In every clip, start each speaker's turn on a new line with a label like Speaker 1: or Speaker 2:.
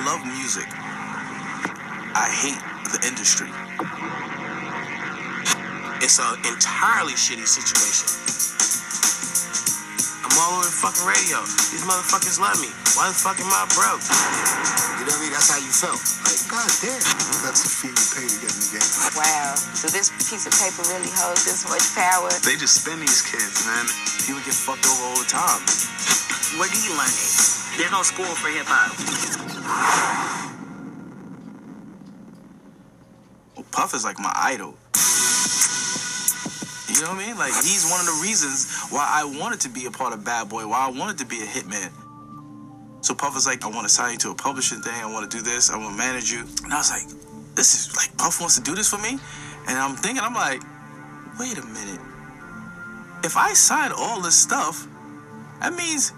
Speaker 1: I love music. I hate the industry. It's an entirely shitty situation. I'm all over the fucking radio. These motherfuckers love me. Why the fuck am I broke?
Speaker 2: You know what I mean? That's how you felt. Like, god damn.
Speaker 3: That's the fee you pay to get in the game.
Speaker 4: Wow. So this piece of paper really holds this much power?
Speaker 1: They just spin these kids, man. People get fucked over all the time.
Speaker 5: Where do you learn it? There's no school for hip hop.
Speaker 1: Well, Puff is like my idol. You know what I mean? Like he's one of the reasons why I wanted to be a part of Bad Boy, why I wanted to be a hitman. So Puff was like, I want to sign you to a publishing thing. I want to do this. I want to manage you. And I was like, this is like Puff wants to do this for me. And I'm thinking, I'm like, wait a minute. If I sign all this stuff, that means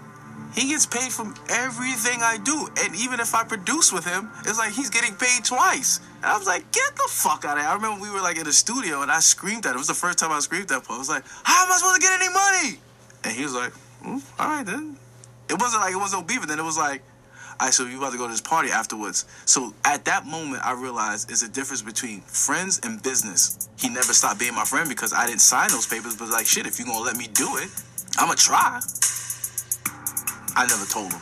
Speaker 1: he gets paid from everything I do. And even if I produce with him, it's like he's getting paid twice. And I was like, get the fuck out of here. I remember we were like in the studio and I screamed at him. It was the first time I screamed at him. I was like, how am I supposed to get any money? And he was like, mm, all right then. It wasn't like it was no beef. And then it was like, right, so you about to go to this party afterwards. So at that moment, I realized there's a difference between friends and business. He never stopped being my friend because I didn't sign those papers. But like, shit, if you're gonna let me do it, I'ma try. I never told him.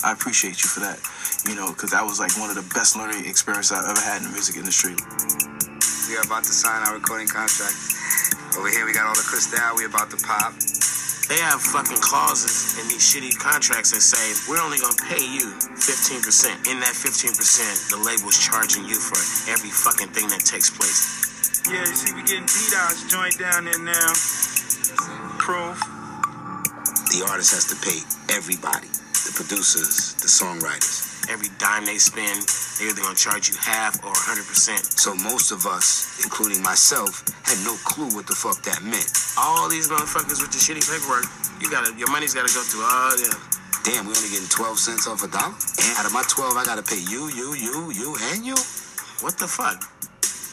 Speaker 1: I appreciate you for that. You know, because that was like one of the best learning experiences I've ever had in the music industry.
Speaker 2: We are about to sign our recording contract. Over here, we got all the Chris crystal. We about to pop.
Speaker 1: They have fucking clauses in these shitty contracts that say we're only gonna pay you 15%. In that 15%, the label's charging you for every fucking thing that takes place.
Speaker 6: Yeah, you see, we getting D-Dot's joint down there now. Proof.
Speaker 2: The artist has to pay everybody. The producers, the songwriters.
Speaker 1: Every dime they spend, they're either gonna charge you half or 100%.
Speaker 2: So most of us, including myself, had no clue what the fuck that meant.
Speaker 1: All these motherfuckers with the shitty paperwork, you gotta, your money's gotta go through all them.
Speaker 2: Damn, we only getting 12 cents off a dollar? And out of my 12, I gotta pay you, you, you, you, and you?
Speaker 1: What the fuck?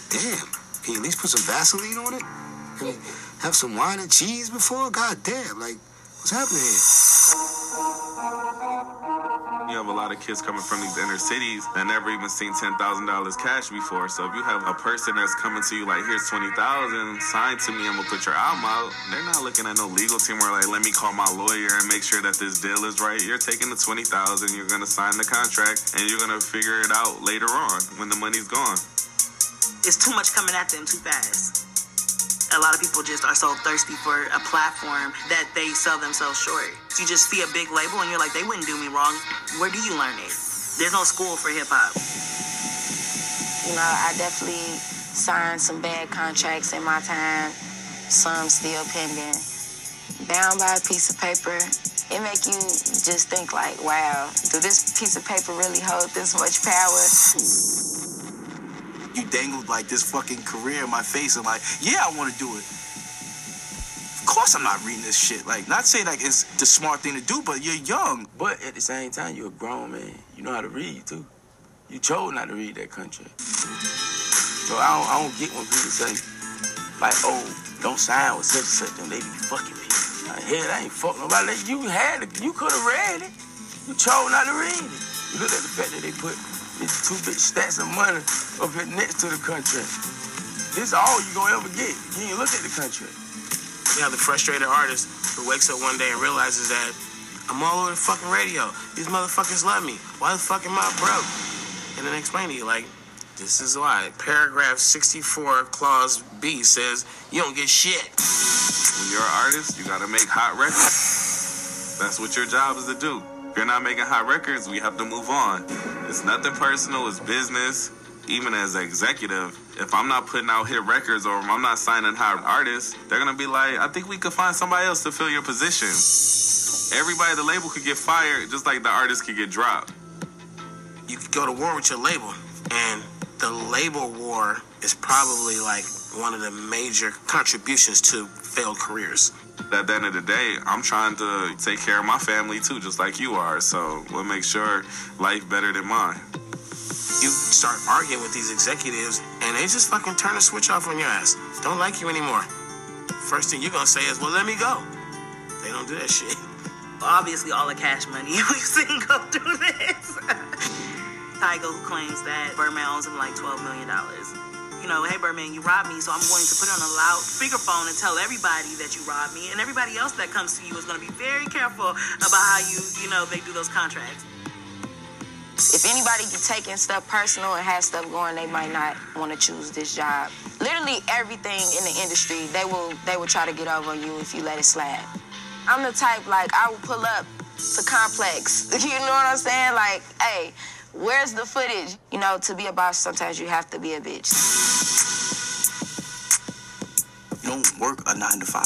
Speaker 2: Damn. Can you at least put some Vaseline on it? Can we have some wine and cheese before? God damn, like, what's happening?
Speaker 7: You have a lot of kids coming from these inner cities that never even seen ten thousand dollars cash before. So if you have a person that's coming to you like, "Here's twenty thousand, sign to me, and we'll put your album out," they're not looking at no legal team where like, "Let me call my lawyer and make sure that this deal is right." You're taking the twenty thousand, you're gonna sign the contract, and you're gonna figure it out later on when the money's gone.
Speaker 5: It's too much coming at them too fast. A lot of people just are so thirsty for a platform that they sell themselves short. You just see a big label and you're like, they wouldn't do me wrong. Where do you learn it? There's no school for hip hop.
Speaker 4: You know, I definitely signed some bad contracts in my time. Some still pending. Bound by a piece of paper. It make you just think like, wow, do this piece of paper really hold this much power?
Speaker 1: You dangled like this fucking career in my face and like, yeah, I wanna do it. Of course I'm not reading this shit. Like, not saying like it's the smart thing to do, but you're young.
Speaker 8: But at the same time, you're a grown man. You know how to read too. You chose not to read that contract. So I don't, I don't get when people say, like, oh, don't sign with such and such, and they be fucking me. Like, hell, I ain't fuck nobody. You had it. You could have read it. You chose not to read it. You look at the fact that they put these two big stacks of money up here next to the contract. This is all you gonna ever get. You ain't look at the contract.
Speaker 1: You have the frustrated artist who wakes up one day and realizes that I'm all over the fucking radio. These motherfuckers love me. Why the fuck am I broke? And then explain to you, like, this is why. Paragraph 64, clause B says, you don't get shit.
Speaker 7: When you're an artist, you gotta make hot records. That's what your job is to do. If you're not making hot records, we have to move on. It's nothing personal, it's business. Even as an executive, if I'm not putting out hit records or I'm not signing high artists, they're gonna be like, I think we could find somebody else to fill your position. Everybody at the label could get fired just like the artist could get dropped.
Speaker 1: You could go to war with your label, and the label war is probably like one of the major contributions to failed careers.
Speaker 7: At the end of the day, I'm trying to take care of my family too, just like you are. So we'll make sure life better than mine.
Speaker 1: You start arguing with these executives, and they just fucking turn the switch off on your ass. Don't like you anymore. First thing you're gonna say is, "Well, let me go." They don't do that shit.
Speaker 5: Obviously, all the cash money we've seen go through this. Tyga who claims that Birdman owes him like $12 million. You know, hey Birdman, you robbed me, so I'm going to put on a loud speakerphone and tell everybody that you robbed me, and everybody else that comes to you is going to be very careful about how you, you know, they do those contracts.
Speaker 4: If anybody get taking stuff personal and has stuff going, they might not want to choose this job. Literally everything in the industry, they will they will try to get over on you if you let it slide. I'm the type like I will pull up to complex. You know what I'm saying? Like, hey, where's the footage? You know, to be a boss, sometimes you have to be a bitch.
Speaker 1: You don't work a nine to five.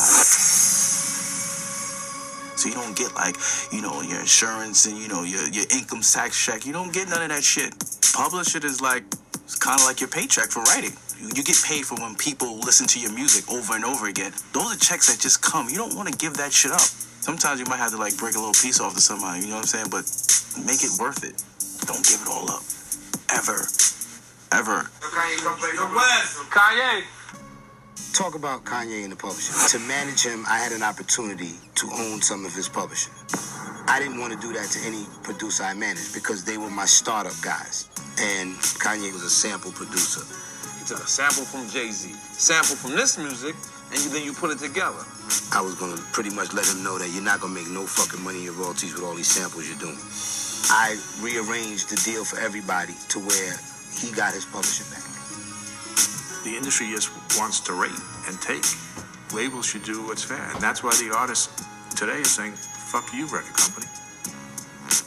Speaker 1: So you don't get like, you know, your insurance and you know your your income tax check. You don't get none of that shit. Publish it is like it's kind of like your paycheck for writing. You, you get paid for when people listen to your music over and over again. Those are checks that just come. You don't want to give that shit up. Sometimes you might have to like break a little piece off to somebody. You know what I'm saying? But make it worth it. Don't give it all up. Ever. Ever.
Speaker 6: Kanye. Don't play. No blessed. Kanye.
Speaker 2: Talk about Kanye and the publishing. To manage him, I had an opportunity to own some of his publishing. I didn't want to do that to any producer I managed because they were my startup guys. And Kanye was a sample producer.
Speaker 9: He took a sample from Jay Z, sample from this music, and then you put it together.
Speaker 2: I was gonna pretty much let him know that you're not gonna make no fucking money in your royalties with all these samples you're doing. I rearranged the deal for everybody to where he got his publishing back.
Speaker 3: The industry just wants to rate and take. Labels should do what's fair. And that's why the artists today are saying, fuck you, record company.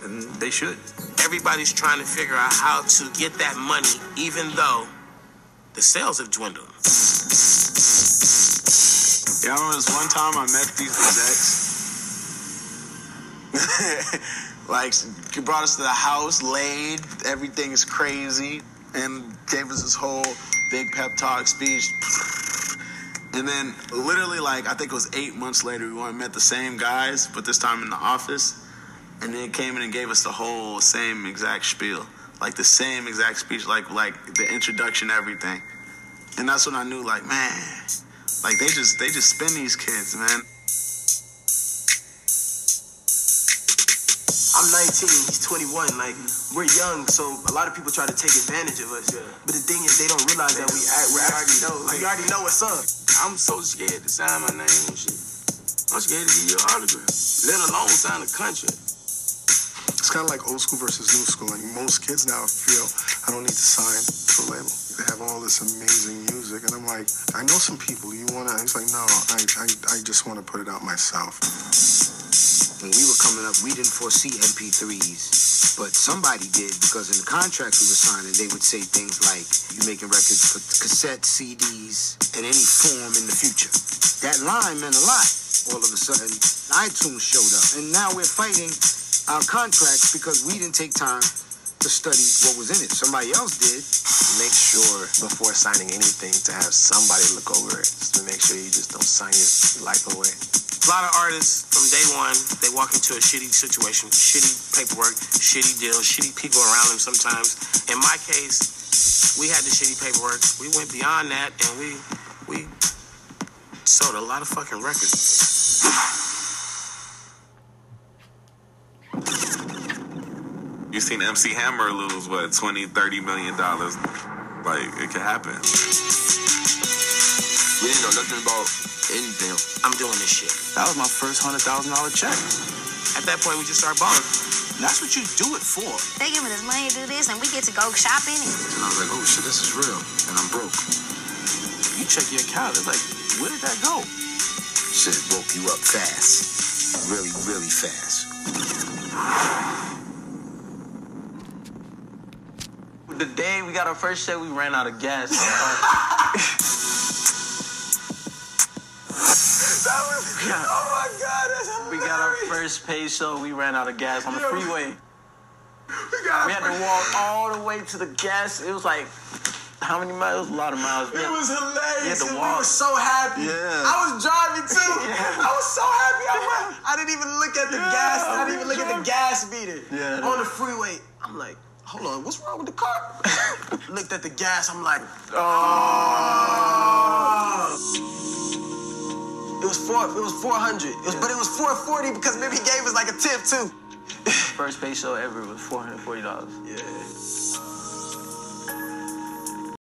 Speaker 3: And they should.
Speaker 10: Everybody's trying to figure out how to get that money, even though the sales have dwindled.
Speaker 3: Yeah, I remember this one time I met these execs.
Speaker 11: like, he brought us to the house, laid, everything is crazy, and gave us this whole big pep talk speech. And then, literally, like, I think it was eight months later, we went and met the same guys, but this time in the office. And then came in and gave us the whole same exact spiel. Like, the same exact speech, like, like the introduction, everything. And that's when I knew, like, man, like, they just, they just spin these kids, man.
Speaker 12: I'm 19, he's 21. Like we're young, so a lot of people try to take advantage of us. But the thing is, they don't realize that we act, we already know. Like, we already know what's up.
Speaker 8: I'm so scared to sign my name and shit. I'm scared to give you an autograph, let alone sign a contract.
Speaker 3: It's kind of like old school versus new school. And most kids now feel I don't need to sign to a label. They have all this amazing music, and I'm like, I know some people. You wanna? He's like, no, I, I, I just want to put it out myself.
Speaker 2: When we were coming up, we didn't foresee MP3s, but somebody did because in the contracts we were signing, they would say things like, "You're making records for cassette CDs in any form in the future." That line meant a lot. All of a sudden, iTunes showed up, and now we're fighting our contracts because we didn't take time to study what was in it. Somebody else did.
Speaker 12: Make sure before signing anything to have somebody look over it, to make sure you just don't sign your life away.
Speaker 10: A lot of artists from day one, they walk into a shitty situation, shitty paperwork, shitty deals, shitty people around them sometimes. In my case, we had the shitty paperwork. We went beyond that and we we sold a lot of fucking records.
Speaker 7: You seen MC Hammer lose what 20, 30 million dollars? Like it could happen.
Speaker 8: We didn't know nothing about anything.
Speaker 10: I'm doing this shit.
Speaker 1: That was my first hundred thousand dollar check.
Speaker 10: At that point, we just started balling.
Speaker 1: That's what you do it for.
Speaker 13: They giving us money to do this, and we get to go shopping.
Speaker 2: And I was like, oh shit, this is real. And I'm broke.
Speaker 1: You check your account. It's like, where did that go?
Speaker 2: Shit woke you up fast. Really, really fast.
Speaker 12: The day we got our first show, we ran out of gas.
Speaker 6: Oh my god, that's
Speaker 12: we got our first paid show, we ran out of gas on the freeway. We had to walk all the way to the gas. It was like how many miles? A lot of miles.
Speaker 6: It was
Speaker 12: We had
Speaker 6: hilarious. we
Speaker 12: walk.
Speaker 6: were so happy.
Speaker 12: Yeah.
Speaker 6: I was driving too. I was so happy. I, went, I didn't even look at the
Speaker 12: Yeah,
Speaker 6: gas. I didn't even look at the gas meter
Speaker 12: Yeah.
Speaker 6: on the freeway. I'm like, hold on, what's wrong with the car? Looked at the gas. I'm like, oh. It was four. It was four hundred. It was, but it was four forty because maybe he gave us like a tip too.
Speaker 12: First pay show ever was four hundred forty dollars.
Speaker 1: Yeah.